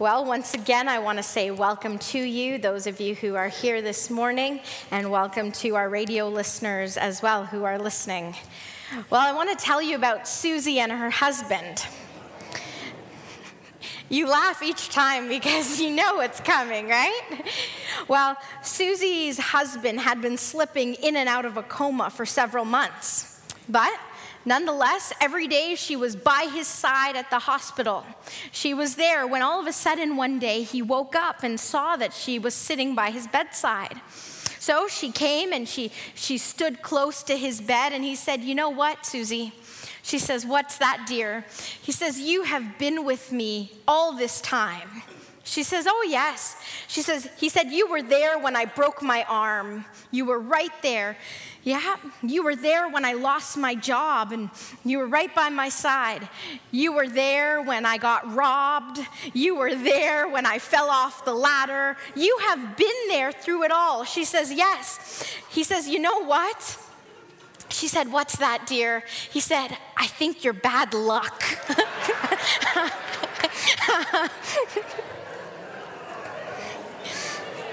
Well, once again, I want to say welcome to you, those of you who are here this morning, and welcome to our radio listeners as well who are listening. Well, I want to tell you about Susie and her husband. You laugh each time because you know what's coming, right? Well, Susie's husband had been slipping in and out of a coma for several months, but Nonetheless, every day she was by his side at the hospital. She was there when all of a sudden one day he woke up and saw that she was sitting by his bedside. So she came and she, she stood close to his bed and he said, You know what, Susie? She says, What's that, dear? He says, You have been with me all this time. She says, Oh, yes. She says, He said, You were there when I broke my arm. You were right there. Yeah, you were there when I lost my job and you were right by my side. You were there when I got robbed. You were there when I fell off the ladder. You have been there through it all. She says, Yes. He says, You know what? She said, What's that, dear? He said, I think you're bad luck.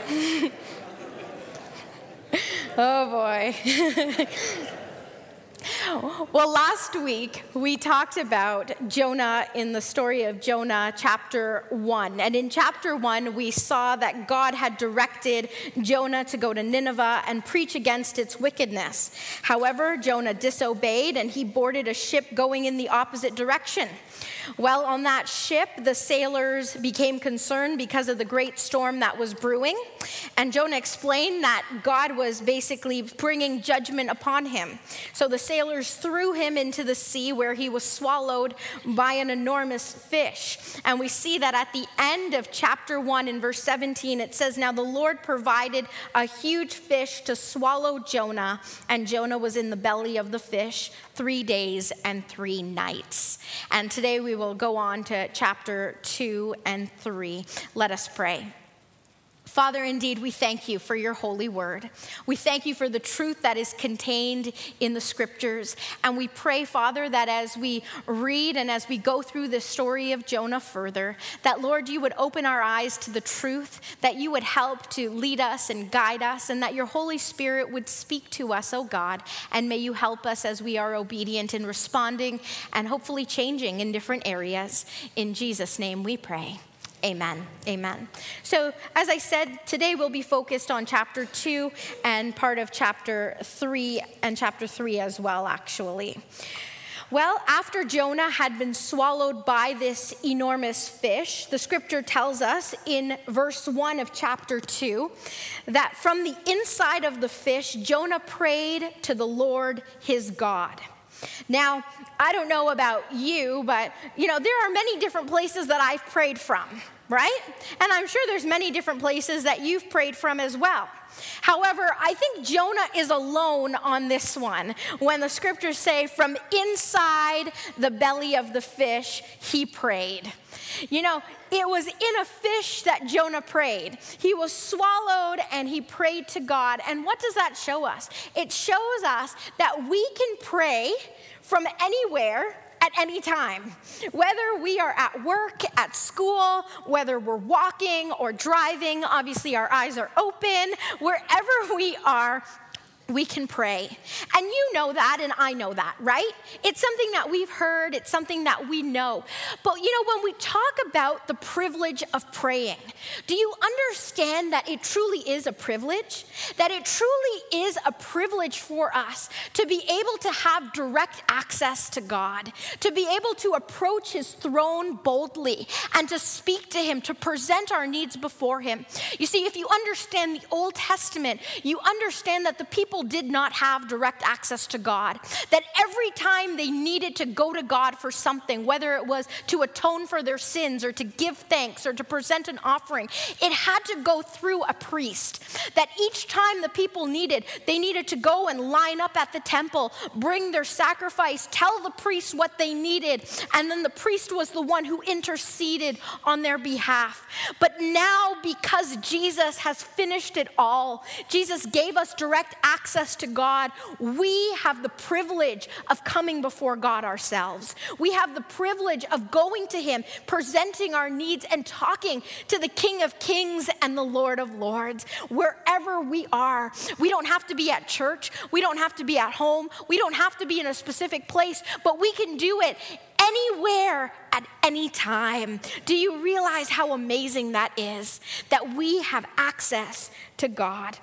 oh boy. well, last week we talked about Jonah in the story of Jonah, chapter 1. And in chapter 1, we saw that God had directed Jonah to go to Nineveh and preach against its wickedness. However, Jonah disobeyed and he boarded a ship going in the opposite direction. Well, on that ship, the sailors became concerned because of the great storm that was brewing. And Jonah explained that God was basically bringing judgment upon him. So the sailors threw him into the sea where he was swallowed by an enormous fish. And we see that at the end of chapter 1 in verse 17, it says, Now the Lord provided a huge fish to swallow Jonah, and Jonah was in the belly of the fish three days and three nights. And today we will go on to chapter 2 and 3. Let us pray. Father, indeed, we thank you for your holy word. We thank you for the truth that is contained in the scriptures. And we pray, Father, that as we read and as we go through the story of Jonah further, that, Lord, you would open our eyes to the truth, that you would help to lead us and guide us, and that your Holy Spirit would speak to us, oh God. And may you help us as we are obedient in responding and hopefully changing in different areas. In Jesus' name we pray. Amen. Amen. So, as I said, today we'll be focused on chapter 2 and part of chapter 3 and chapter 3 as well, actually. Well, after Jonah had been swallowed by this enormous fish, the scripture tells us in verse 1 of chapter 2 that from the inside of the fish, Jonah prayed to the Lord his God. Now, I don't know about you, but you know, there are many different places that I've prayed from, right? And I'm sure there's many different places that you've prayed from as well. However, I think Jonah is alone on this one when the scriptures say, from inside the belly of the fish, he prayed. You know, it was in a fish that Jonah prayed. He was swallowed and he prayed to God. And what does that show us? It shows us that we can pray from anywhere at any time. Whether we are at work, at school, whether we're walking or driving, obviously our eyes are open, wherever we are, we can pray. And you know that, and I know that, right? It's something that we've heard, it's something that we know. But you know, when we talk about the privilege of praying, do you understand that it truly is a privilege? That it truly is a privilege for us to be able to have direct access to God, to be able to approach His throne boldly and to speak to Him, to present our needs before Him. You see, if you understand the Old Testament, you understand that the people people did not have direct access to God. That every time they needed to go to God for something, whether it was to atone for their sins or to give thanks or to present an offering, it had to go through a priest. That each time the people needed, they needed to go and line up at the temple, bring their sacrifice, tell the priest what they needed, and then the priest was the one who interceded on their behalf. But now, because Jesus has finished it all, Jesus gave us direct access access to God, we have the privilege of coming before God ourselves. We have the privilege of going to Him, presenting our needs, and talking to the King of Kings and the Lord of Lords. Wherever we are, we don't have to be at church, we don't have to be at home, we don't have to be in a specific place, but we can do it anywhere at any time. Do you realize how amazing that is? That we have access to God.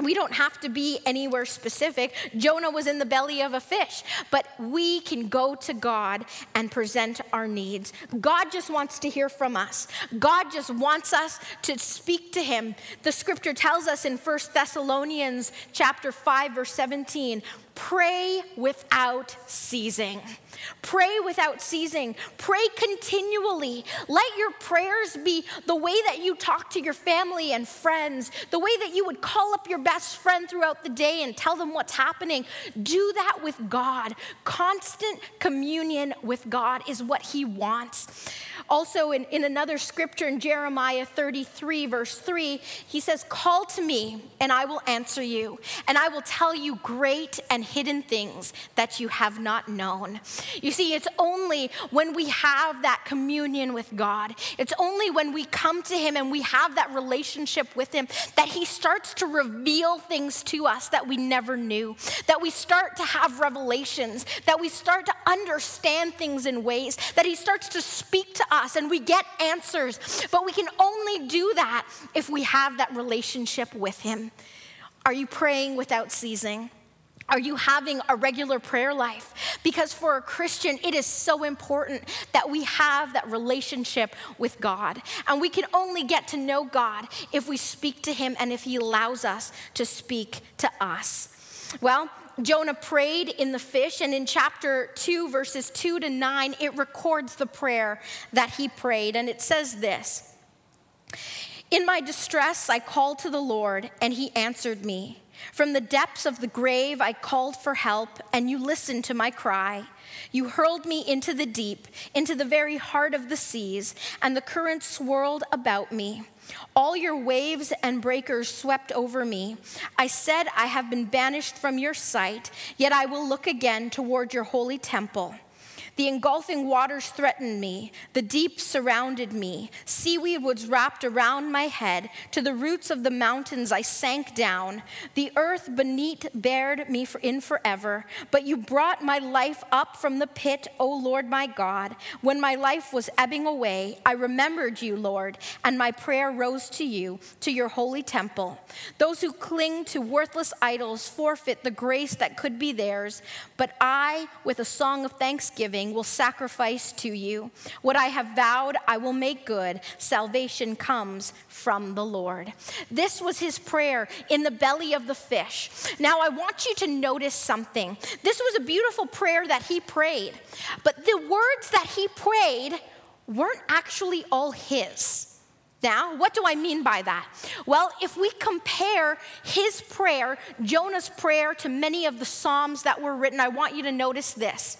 We don't have to be anywhere specific. Jonah was in the belly of a fish, but we can go to God and present our needs. God just wants to hear from us. God just wants us to speak to him. The scripture tells us in 1 Thessalonians chapter 5 verse 17, Pray without ceasing. Pray without ceasing. Pray continually. Let your prayers be the way that you talk to your family and friends, the way that you would call up your best friend throughout the day and tell them what's happening. Do that with God. Constant communion with God is what He wants. Also, in, in another scripture in Jeremiah 33, verse 3, he says, Call to me, and I will answer you, and I will tell you great and hidden things that you have not known. You see, it's only when we have that communion with God, it's only when we come to Him and we have that relationship with Him that He starts to reveal things to us that we never knew, that we start to have revelations, that we start to understand things in ways, that He starts to speak to us and we get answers. But we can only do that if we have that relationship with Him. Are you praying without ceasing? Are you having a regular prayer life? Because for a Christian, it is so important that we have that relationship with God. And we can only get to know God if we speak to Him and if He allows us to speak to us. Well, Jonah prayed in the fish, and in chapter 2, verses 2 to 9, it records the prayer that he prayed. And it says this In my distress, I called to the Lord, and he answered me. From the depths of the grave, I called for help, and you listened to my cry. You hurled me into the deep, into the very heart of the seas, and the currents swirled about me. All your waves and breakers swept over me. I said, I have been banished from your sight, yet I will look again toward your holy temple. The engulfing waters threatened me. The deep surrounded me. Seaweed was wrapped around my head. To the roots of the mountains I sank down. The earth beneath bared me in forever. But you brought my life up from the pit, O Lord my God. When my life was ebbing away, I remembered you, Lord, and my prayer rose to you, to your holy temple. Those who cling to worthless idols forfeit the grace that could be theirs. But I, with a song of thanksgiving, will sacrifice to you. What I have vowed, I will make good. Salvation comes from the Lord. This was his prayer in the belly of the fish. Now, I want you to notice something. This was a beautiful prayer that he prayed, but the words that he prayed weren't actually all his. Now, what do I mean by that? Well, if we compare his prayer, Jonah's prayer, to many of the Psalms that were written, I want you to notice this.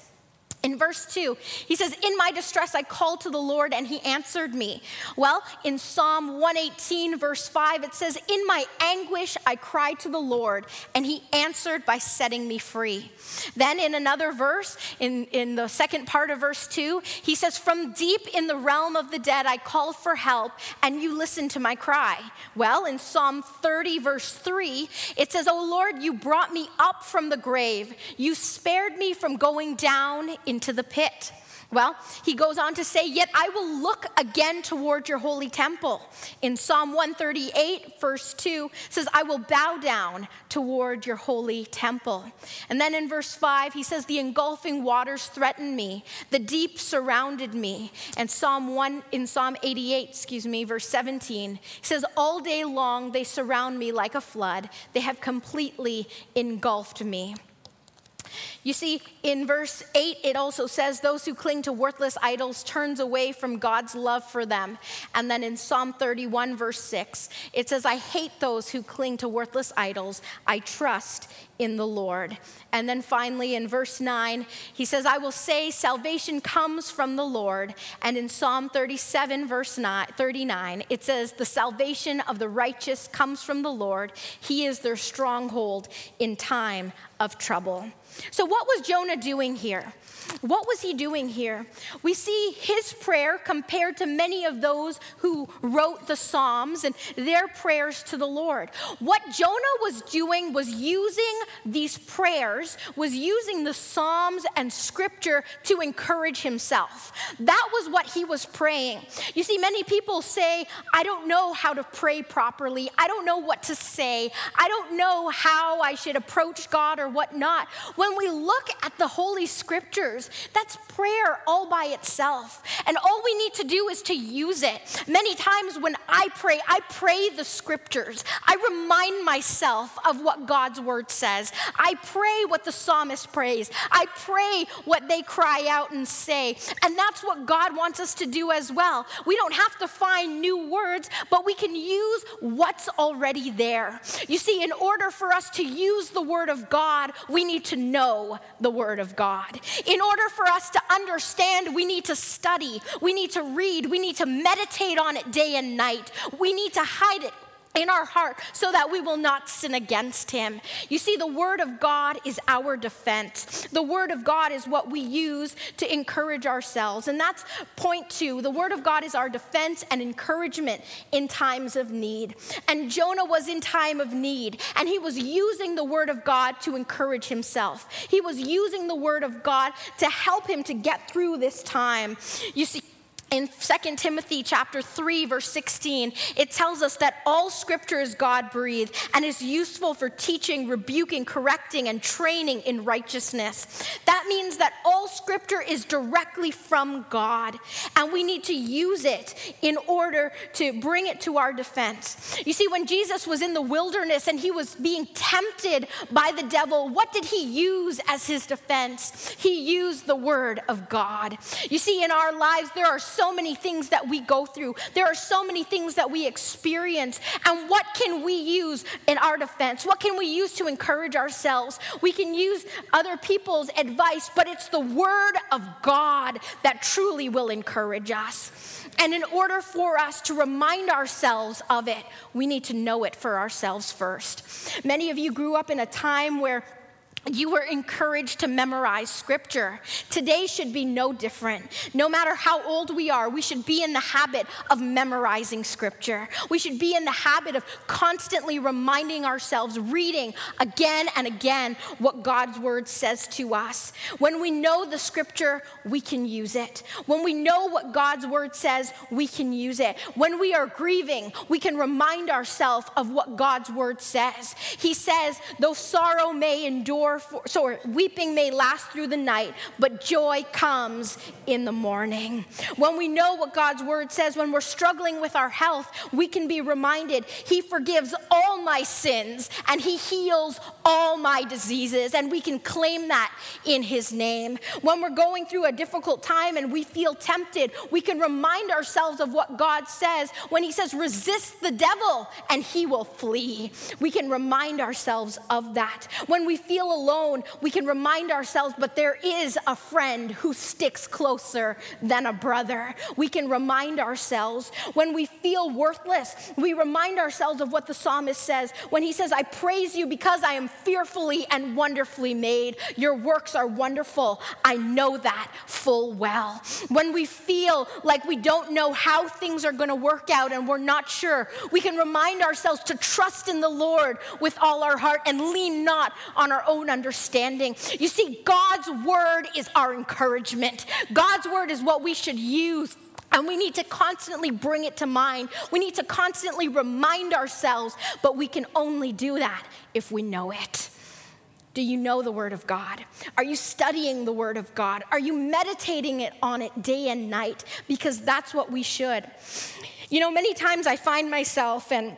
In verse 2, he says, In my distress I called to the Lord and he answered me. Well, in Psalm 118, verse 5, it says, In my anguish I cried to the Lord and he answered by setting me free. Then in another verse, in, in the second part of verse 2, he says, From deep in the realm of the dead I called for help and you listened to my cry. Well, in Psalm 30, verse 3, it says, Oh Lord, you brought me up from the grave, you spared me from going down into the pit. Well, he goes on to say, Yet I will look again toward your holy temple. In Psalm 138, verse 2, says, I will bow down toward your holy temple. And then in verse 5, he says, The engulfing waters threatened me, the deep surrounded me. And Psalm 1, in Psalm 88, excuse me, verse 17, he says, All day long they surround me like a flood, they have completely engulfed me. You see, in verse 8, it also says, Those who cling to worthless idols turns away from God's love for them. And then in Psalm 31, verse 6, it says, I hate those who cling to worthless idols. I trust in the Lord. And then finally, in verse 9, he says, I will say, Salvation comes from the Lord. And in Psalm 37, verse 39, it says, The salvation of the righteous comes from the Lord. He is their stronghold in time of trouble. So, what was Jonah doing here? What was he doing here? We see his prayer compared to many of those who wrote the Psalms and their prayers to the Lord. What Jonah was doing was using these prayers, was using the Psalms and scripture to encourage himself. That was what he was praying. You see, many people say, I don't know how to pray properly. I don't know what to say. I don't know how I should approach God or whatnot. When we look at the Holy Scriptures, that's prayer all by itself. And all we need to do is to use it. Many times when I pray, I pray the scriptures. I remind myself of what God's word says. I pray what the psalmist prays. I pray what they cry out and say. And that's what God wants us to do as well. We don't have to find new words, but we can use what's already there. You see, in order for us to use the word of God, we need to know the word of God. In order for us to understand, we need to study, we need to read, we need to meditate on it day and night. We need to hide it in our heart so that we will not sin against him. You see, the word of God is our defense. The word of God is what we use to encourage ourselves. And that's point two. The word of God is our defense and encouragement in times of need. And Jonah was in time of need, and he was using the word of God to encourage himself. He was using the word of God to help him to get through this time. You see, in 2 Timothy chapter 3 verse 16 it tells us that all scripture is God breathed and is useful for teaching, rebuking, correcting and training in righteousness. That means that all scripture is directly from God and we need to use it in order to bring it to our defense. You see when Jesus was in the wilderness and he was being tempted by the devil, what did he use as his defense? He used the word of God. You see in our lives there are so so many things that we go through. There are so many things that we experience. And what can we use in our defense? What can we use to encourage ourselves? We can use other people's advice, but it's the word of God that truly will encourage us. And in order for us to remind ourselves of it, we need to know it for ourselves first. Many of you grew up in a time where you were encouraged to memorize scripture. Today should be no different. No matter how old we are, we should be in the habit of memorizing scripture. We should be in the habit of constantly reminding ourselves, reading again and again what God's word says to us. When we know the scripture, we can use it. When we know what God's word says, we can use it. When we are grieving, we can remind ourselves of what God's word says. He says, though sorrow may endure, for, so weeping may last through the night, but joy comes in the morning. When we know what God's word says, when we're struggling with our health, we can be reminded He forgives all my sins and He heals all my diseases, and we can claim that in His name. When we're going through a difficult time and we feel tempted, we can remind ourselves of what God says when He says, resist the devil and he will flee. We can remind ourselves of that. When we feel alone, we can remind ourselves, but there is a friend who sticks closer than a brother. We can remind ourselves when we feel worthless, we remind ourselves of what the psalmist says when he says, I praise you because I am fearfully and wonderfully made. Your works are wonderful. I know that full well. When we feel like we don't know how things are going to work out and we're not sure, we can remind ourselves to trust in the Lord with all our heart and lean not on our own understanding. You see, God's word is our encouragement, God's word is what we should use. And we need to constantly bring it to mind. We need to constantly remind ourselves, but we can only do that if we know it. Do you know the Word of God? Are you studying the Word of God? Are you meditating it on it day and night? Because that's what we should. You know, many times I find myself and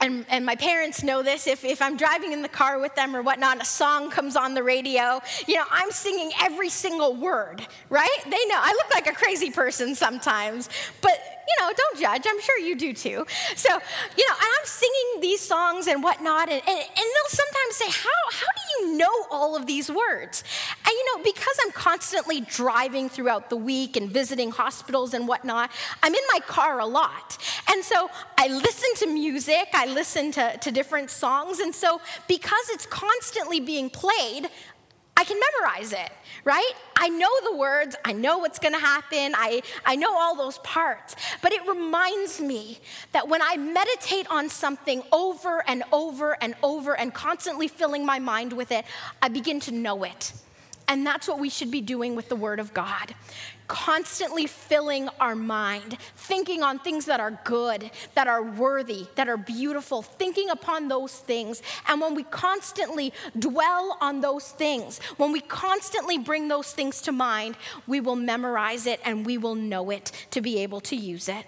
and, and my parents know this if, if i'm driving in the car with them or whatnot a song comes on the radio you know i'm singing every single word right? They know i look like a crazy person sometimes but you know, don't judge. I'm sure you do too. So, you know, and I'm singing these songs and whatnot, and, and, and they'll sometimes say, how, how do you know all of these words? And, you know, because I'm constantly driving throughout the week and visiting hospitals and whatnot, I'm in my car a lot. And so I listen to music, I listen to, to different songs, and so because it's constantly being played, I can memorize it, right? I know the words, I know what's gonna happen, I, I know all those parts. But it reminds me that when I meditate on something over and over and over and constantly filling my mind with it, I begin to know it. And that's what we should be doing with the Word of God constantly filling our mind, thinking on things that are good, that are worthy, that are beautiful, thinking upon those things. And when we constantly dwell on those things, when we constantly bring those things to mind, we will memorize it and we will know it to be able to use it.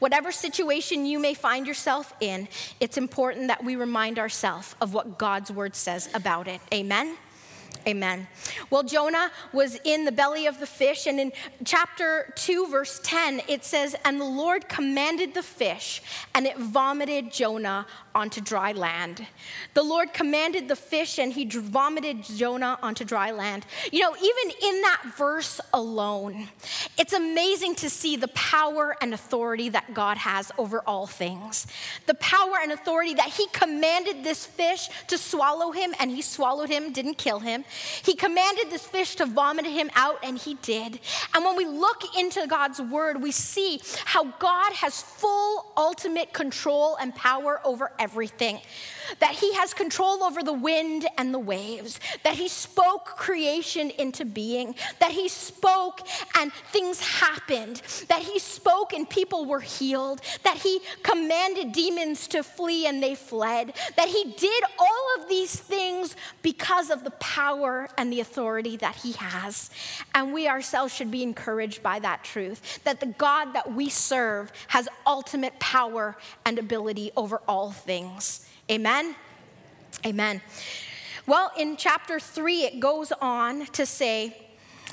Whatever situation you may find yourself in, it's important that we remind ourselves of what God's word says about it. Amen? Amen. Well, Jonah was in the belly of the fish, and in chapter 2, verse 10, it says, And the Lord commanded the fish, and it vomited Jonah onto dry land. The Lord commanded the fish, and he vomited Jonah onto dry land. You know, even in that verse alone, it's amazing to see the power and authority that God has over all things. The power and authority that he commanded this fish to swallow him, and he swallowed him, didn't kill him. He commanded this fish to vomit him out, and he did. And when we look into God's word, we see how God has full, ultimate control and power over everything everything, that He has control over the wind and the waves, that He spoke creation into being, that He spoke and things happened, that He spoke and people were healed, that He commanded demons to flee and they fled, that He did all of these things because of the power and the authority that He has. And we ourselves should be encouraged by that truth that the God that we serve has ultimate power and ability over all things things. Amen? Amen. Well, in chapter 3, it goes on to say,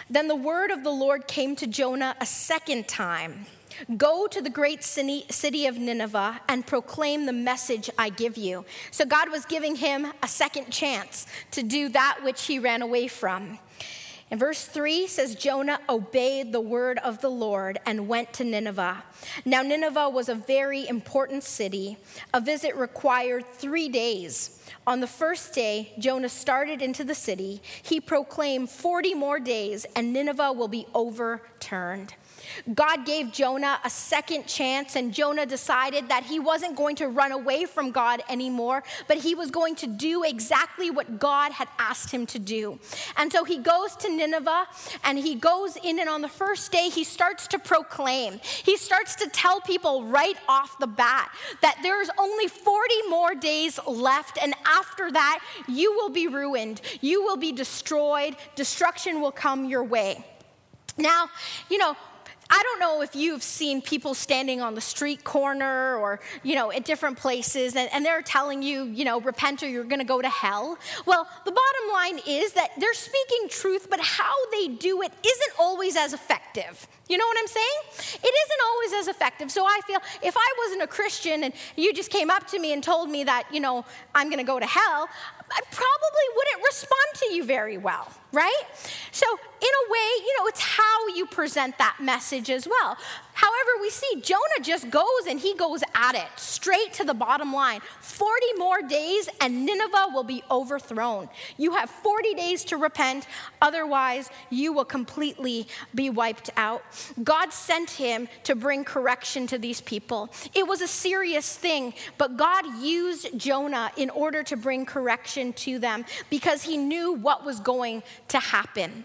Then the word of the Lord came to Jonah a second time Go to the great city of Nineveh and proclaim the message I give you. So God was giving him a second chance to do that which he ran away from. And verse 3 says Jonah obeyed the word of the Lord and went to Nineveh. Now, Nineveh was a very important city. A visit required three days. On the first day, Jonah started into the city. He proclaimed 40 more days, and Nineveh will be overturned. God gave Jonah a second chance, and Jonah decided that he wasn't going to run away from God anymore, but he was going to do exactly what God had asked him to do. And so he goes to Nineveh and he goes in, and on the first day, he starts to proclaim. He starts to tell people right off the bat that there's only 40 more days left, and after that, you will be ruined, you will be destroyed, destruction will come your way. Now, you know, I don't know if you've seen people standing on the street corner or, you know, at different places and, and they're telling you, you know, repent or you're going to go to hell. Well, the bottom line is that they're speaking truth, but how they do it isn't always as effective. You know what I'm saying? It isn't always as effective. So I feel if I wasn't a Christian and you just came up to me and told me that, you know, I'm going to go to hell, I probably wouldn't respond to you very well, right? So, in a way, you know, it's how you present that message as well. However, we see Jonah just goes and he goes at it straight to the bottom line 40 more days and Nineveh will be overthrown. You have 40 days to repent, otherwise, you will completely be wiped out. God sent him to bring correction to these people. It was a serious thing, but God used Jonah in order to bring correction to them because he knew what was going to happen.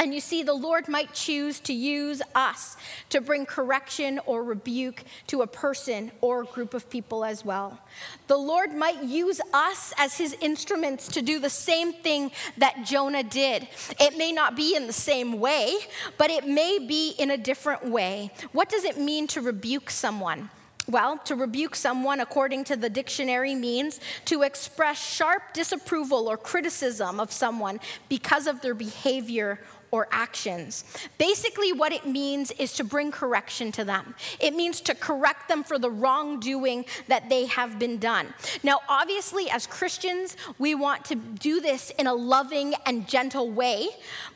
And you see, the Lord might choose to use us to bring correction or rebuke to a person or a group of people as well. The Lord might use us as his instruments to do the same thing that Jonah did. It may not be in the same way, but it may be in a different way. What does it mean to rebuke someone? Well, to rebuke someone, according to the dictionary, means to express sharp disapproval or criticism of someone because of their behavior or actions. Basically, what it means is to bring correction to them. It means to correct them for the wrongdoing that they have been done. Now, obviously, as Christians, we want to do this in a loving and gentle way,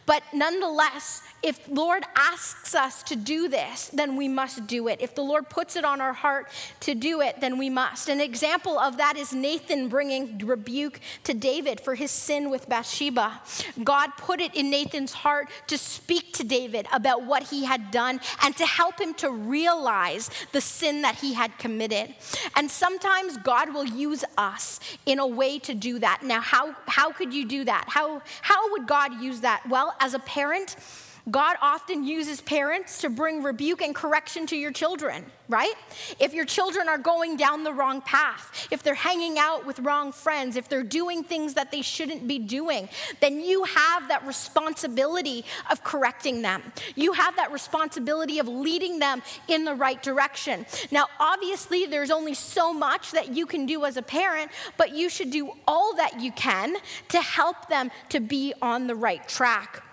but nonetheless, if Lord asks us to do this, then we must do it. If the Lord puts it on our heart to do it, then we must. An example of that is Nathan bringing rebuke to David for his sin with Bathsheba. God put it in Nathan's heart to speak to David about what he had done and to help him to realize the sin that he had committed. And sometimes God will use us in a way to do that. Now, how, how could you do that? How, how would God use that? Well, as a parent, God often uses parents to bring rebuke and correction to your children, right? If your children are going down the wrong path, if they're hanging out with wrong friends, if they're doing things that they shouldn't be doing, then you have that responsibility of correcting them. You have that responsibility of leading them in the right direction. Now, obviously, there's only so much that you can do as a parent, but you should do all that you can to help them to be on the right track.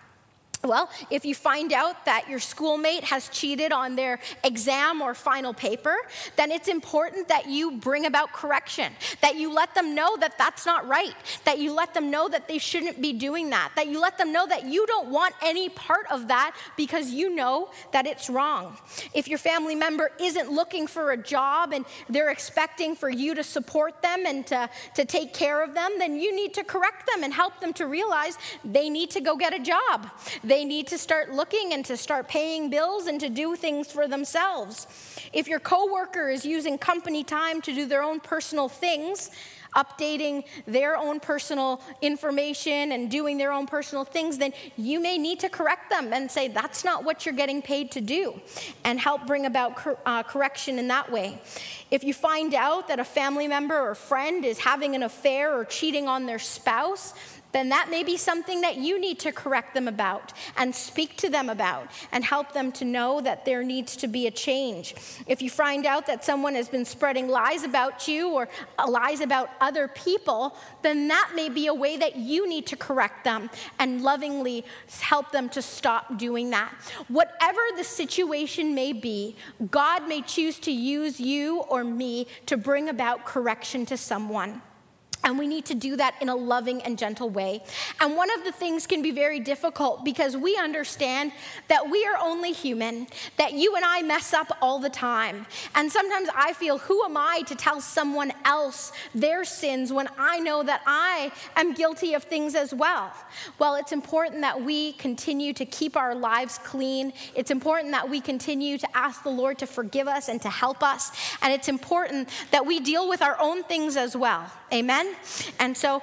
Well, if you find out that your schoolmate has cheated on their exam or final paper, then it's important that you bring about correction, that you let them know that that's not right, that you let them know that they shouldn't be doing that, that you let them know that you don't want any part of that because you know that it's wrong. If your family member isn't looking for a job and they're expecting for you to support them and to, to take care of them, then you need to correct them and help them to realize they need to go get a job they need to start looking and to start paying bills and to do things for themselves. If your coworker is using company time to do their own personal things, updating their own personal information and doing their own personal things, then you may need to correct them and say, that's not what you're getting paid to do, and help bring about cor- uh, correction in that way. If you find out that a family member or friend is having an affair or cheating on their spouse, then that may be something that you need to correct them about and speak to them about and help them to know that there needs to be a change. If you find out that someone has been spreading lies about you or uh, lies about other people, then that may be a way that you need to correct them and lovingly help them to stop doing that. Whatever the situation may be, God may choose to use you or me to bring about correction to someone. And we need to do that in a loving and gentle way. And one of the things can be very difficult because we understand that we are only human, that you and I mess up all the time. And sometimes I feel, who am I to tell someone else their sins when I know that I am guilty of things as well? Well, it's important that we continue to keep our lives clean. It's important that we continue to ask the Lord to forgive us and to help us. And it's important that we deal with our own things as well. Amen? And so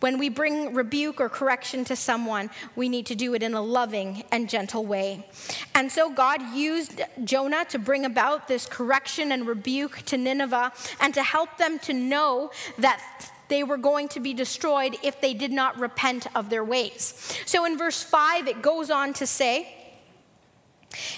when we bring rebuke or correction to someone, we need to do it in a loving and gentle way. And so God used Jonah to bring about this correction and rebuke to Nineveh and to help them to know that they were going to be destroyed if they did not repent of their ways. So in verse 5, it goes on to say,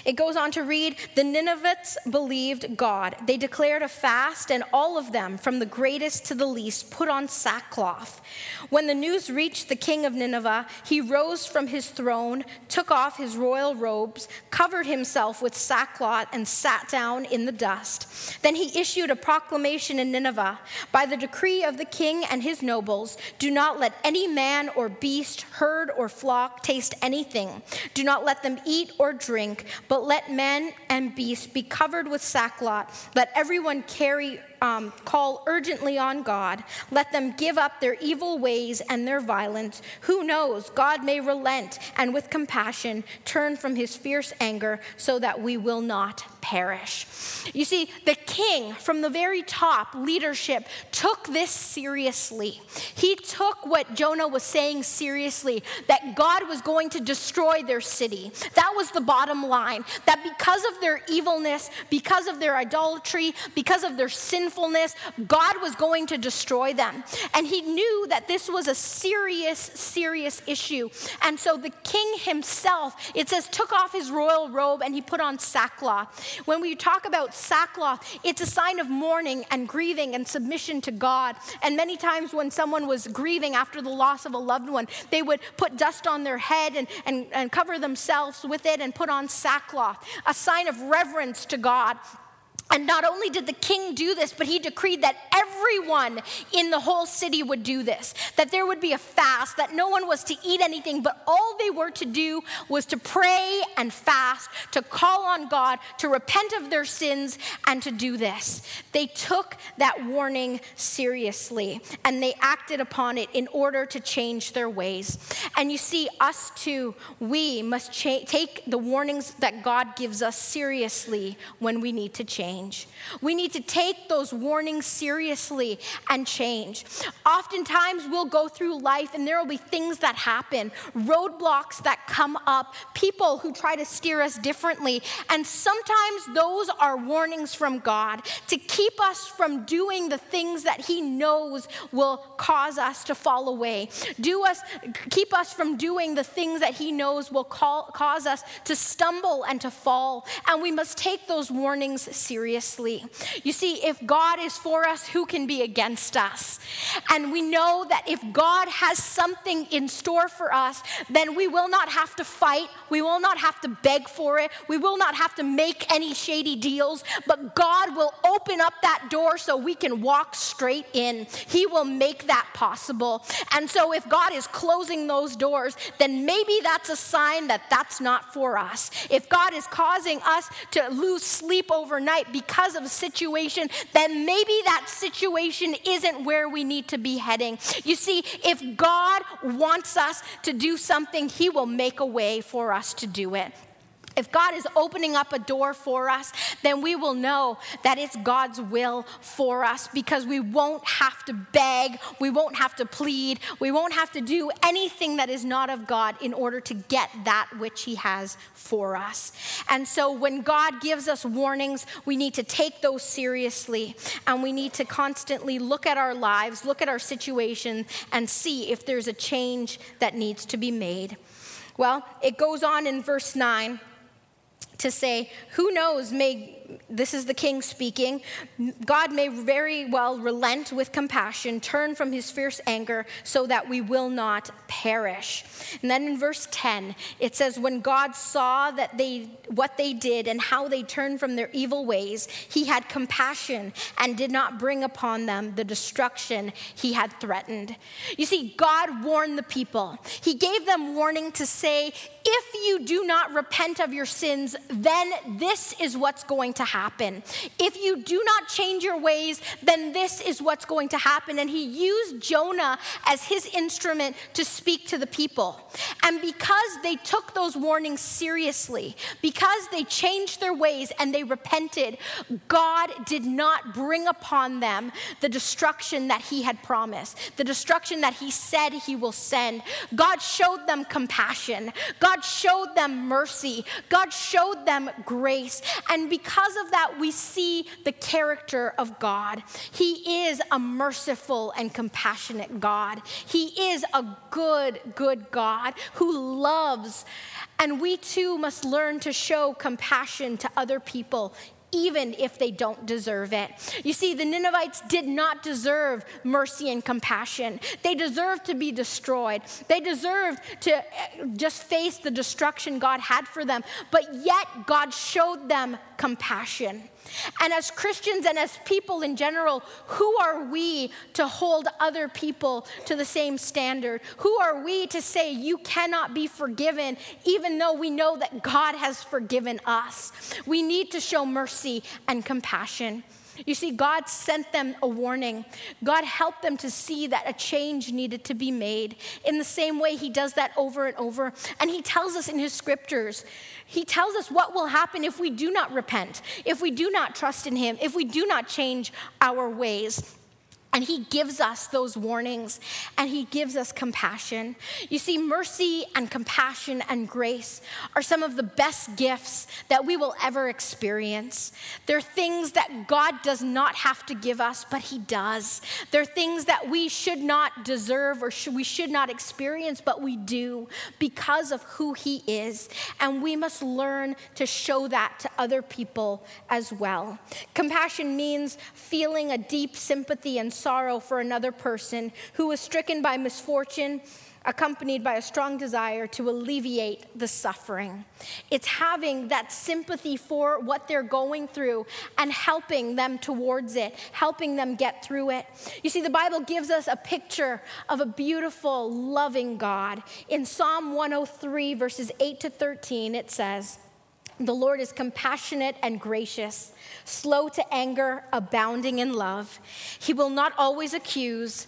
it goes on to read The Ninevites believed God. They declared a fast, and all of them, from the greatest to the least, put on sackcloth. When the news reached the king of Nineveh, he rose from his throne, took off his royal robes, covered himself with sackcloth, and sat down in the dust. Then he issued a proclamation in Nineveh By the decree of the king and his nobles, do not let any man or beast, herd or flock taste anything. Do not let them eat or drink but let men and beasts be covered with sackcloth. Let everyone carry um, call urgently on God. Let them give up their evil ways and their violence. Who knows? God may relent and with compassion turn from his fierce anger so that we will not perish. You see, the king from the very top, leadership, took this seriously. He took what Jonah was saying seriously that God was going to destroy their city. That was the bottom line. That because of their evilness, because of their idolatry, because of their sin sinfulness, God was going to destroy them. And he knew that this was a serious, serious issue. And so the king himself, it says, took off his royal robe and he put on sackcloth. When we talk about sackcloth, it's a sign of mourning and grieving and submission to God. And many times when someone was grieving after the loss of a loved one, they would put dust on their head and, and, and cover themselves with it and put on sackcloth, a sign of reverence to God. And not only did the king do this, but he decreed that everyone in the whole city would do this, that there would be a fast, that no one was to eat anything, but all they were to do was to pray and fast, to call on God, to repent of their sins, and to do this. They took that warning seriously and they acted upon it in order to change their ways. And you see, us too, we must cha- take the warnings that God gives us seriously when we need to change change. We need to take those warnings seriously and change. Oftentimes, we'll go through life and there will be things that happen, roadblocks that come up, people who try to steer us differently. And sometimes those are warnings from God to keep us from doing the things that He knows will cause us to fall away. Do us, keep us from doing the things that He knows will call, cause us to stumble and to fall. And we must take those warnings seriously seriously. You see, if God is for us, who can be against us? And we know that if God has something in store for us, then we will not have to fight. We will not have to beg for it. We will not have to make any shady deals. But God will open up that door so we can walk straight in. He will make that possible. And so if God is closing those doors, then maybe that's a sign that that's not for us. If God is causing us to lose sleep overnight because of a situation, then maybe that situation isn't where we need to be heading. You see, if God wants us to do something, He will make a way for us to do it. If God is opening up a door for us, then we will know that it's God's will for us because we won't have to beg, we won't have to plead, we won't have to do anything that is not of God in order to get that which He has for us. And so when God gives us warnings, we need to take those seriously and we need to constantly look at our lives, look at our situation, and see if there's a change that needs to be made. Well, it goes on in verse 9 to say, Who knows, may this is the king speaking. God may very well relent with compassion, turn from his fierce anger, so that we will not perish. And then in verse 10, it says, When God saw that they what they did and how they turned from their evil ways, he had compassion and did not bring upon them the destruction he had threatened. You see, God warned the people. He gave them warning to say, if you do not repent of your sins, then this is what's going to happen. If you do not change your ways, then this is what's going to happen. And he used Jonah as his instrument to speak to the people. And because they took those warnings seriously, because they changed their ways and they repented, God did not bring upon them the destruction that he had promised, the destruction that he said he will send. God showed them compassion. God showed them mercy. God showed them grace. And because of that, we see the character of God. He is a merciful and compassionate God. He is a good, good God who loves. And we too must learn to show compassion to other people, even if they don't deserve it. You see, the Ninevites did not deserve mercy and compassion. They deserved to be destroyed. They deserved to eh, just face the destruction God had for them. But yet, God showed them compassion. And as Christians and as people in general, who are we to hold other people to the same standard? Who are we to say you cannot be forgiven, even though we know that God has forgiven us? We need to show mercy and compassion. You see, God sent them a warning. God helped them to see that a change needed to be made. In the same way, He does that over and over. And He tells us in His scriptures, He tells us what will happen if we do not repent, if we do not trust in Him, if we do not change our ways. And he gives us those warnings and he gives us compassion. You see, mercy and compassion and grace are some of the best gifts that we will ever experience. They're things that God does not have to give us, but he does. They're things that we should not deserve or we should not experience, but we do because of who he is. And we must learn to show that to other people as well. Compassion means feeling a deep sympathy and sorrow for another person who was stricken by misfortune accompanied by a strong desire to alleviate the suffering. It's having that sympathy for what they're going through and helping them towards it, helping them get through it. You see, the Bible gives us a picture of a beautiful, loving God. In Psalm 103, verses 8 to 13, it says, the Lord is compassionate and gracious, slow to anger, abounding in love. He will not always accuse,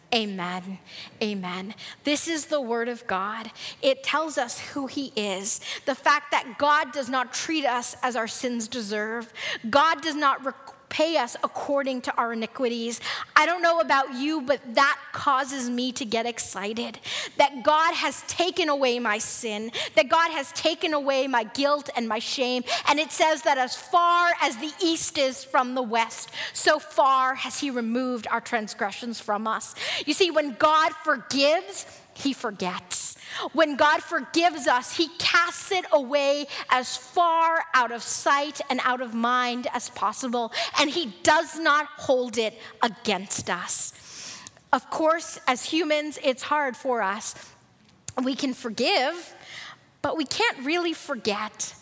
Amen. Amen. This is the word of God. It tells us who he is. The fact that God does not treat us as our sins deserve. God does not pay us according to our iniquities. I don't know about you, but that causes me to get excited that God has taken away my sin, that God has taken away my guilt and my shame. And it says that as far as the east is from the west, so far has He removed our transgressions from us. You see, when God forgives, He forgets. When God forgives us, He casts it away as far out of sight and out of mind as possible, and He does not hold it against us. Of course, as humans, it's hard for us. We can forgive, but we can't really forget.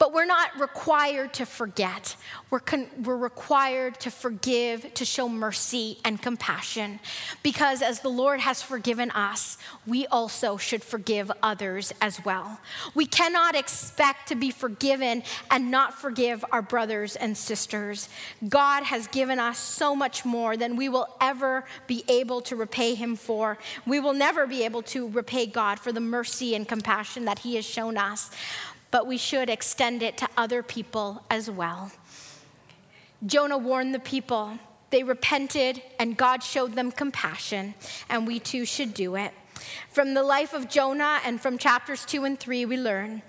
But we're not required to forget. We're, con- we're required to forgive, to show mercy and compassion. Because as the Lord has forgiven us, we also should forgive others as well. We cannot expect to be forgiven and not forgive our brothers and sisters. God has given us so much more than we will ever be able to repay Him for. We will never be able to repay God for the mercy and compassion that He has shown us but we should extend it to other people as well. Jonah warned the people. They repented, and God showed them compassion, and we too should do it. From the life of Jonah and from chapters two and three, we learn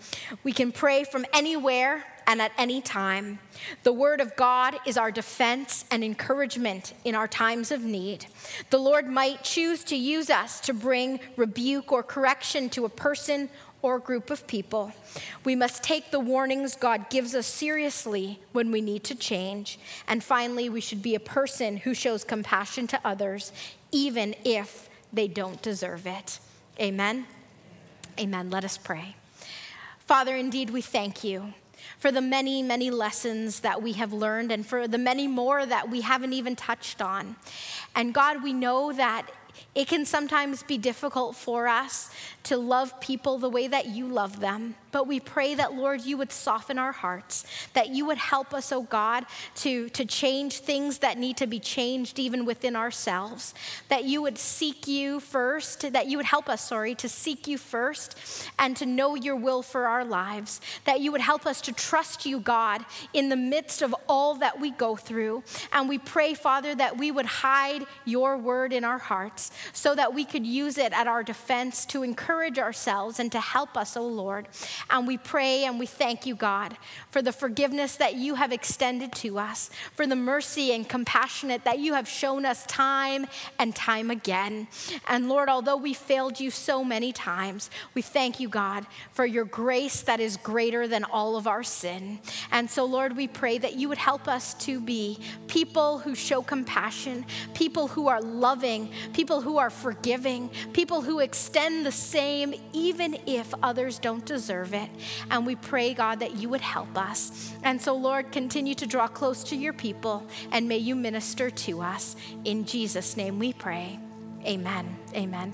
we can pray from anywhere and at any time. The Word of God is our defense and encouragement in our times of need. The Lord might choose to use us to bring rebuke or correction to a person or group of people. We must take the warnings God gives us seriously when we need to change. And finally, we should be a person who shows compassion to others, even if they don't deserve it. Amen. Amen. Let us pray. Father, indeed, we thank you for the many, many lessons that we have learned and for the many more that we haven't even touched on. And God, we know that it can sometimes be difficult for us to love people the way that you love them. But we pray that, Lord, you would soften our hearts, that you would help us, oh God, to, to change things that need to be changed even within ourselves, that you would seek you first, that you would help us, sorry, to seek you first and to know your will for our lives, that you would help us to trust you, God, in the midst of all that we go through. And we pray, Father, that we would hide your word in our hearts so that we could use it at our defense to encourage ourselves and to help us, oh Lord. And we pray and we thank you, God, for the forgiveness that you have extended to us, for the mercy and compassionate that you have shown us time and time again. And Lord, although we failed you so many times, we thank you, God, for your grace that is greater than all of our sin. And so, Lord, we pray that you would help us to be people who show compassion, people who are loving, people who are forgiving, people who extend the same even if others don't deserve it. And we pray, God, that you would help us. And so, Lord, continue to draw close to your people and may you minister to us. In Jesus' name we pray. Amen. Amen.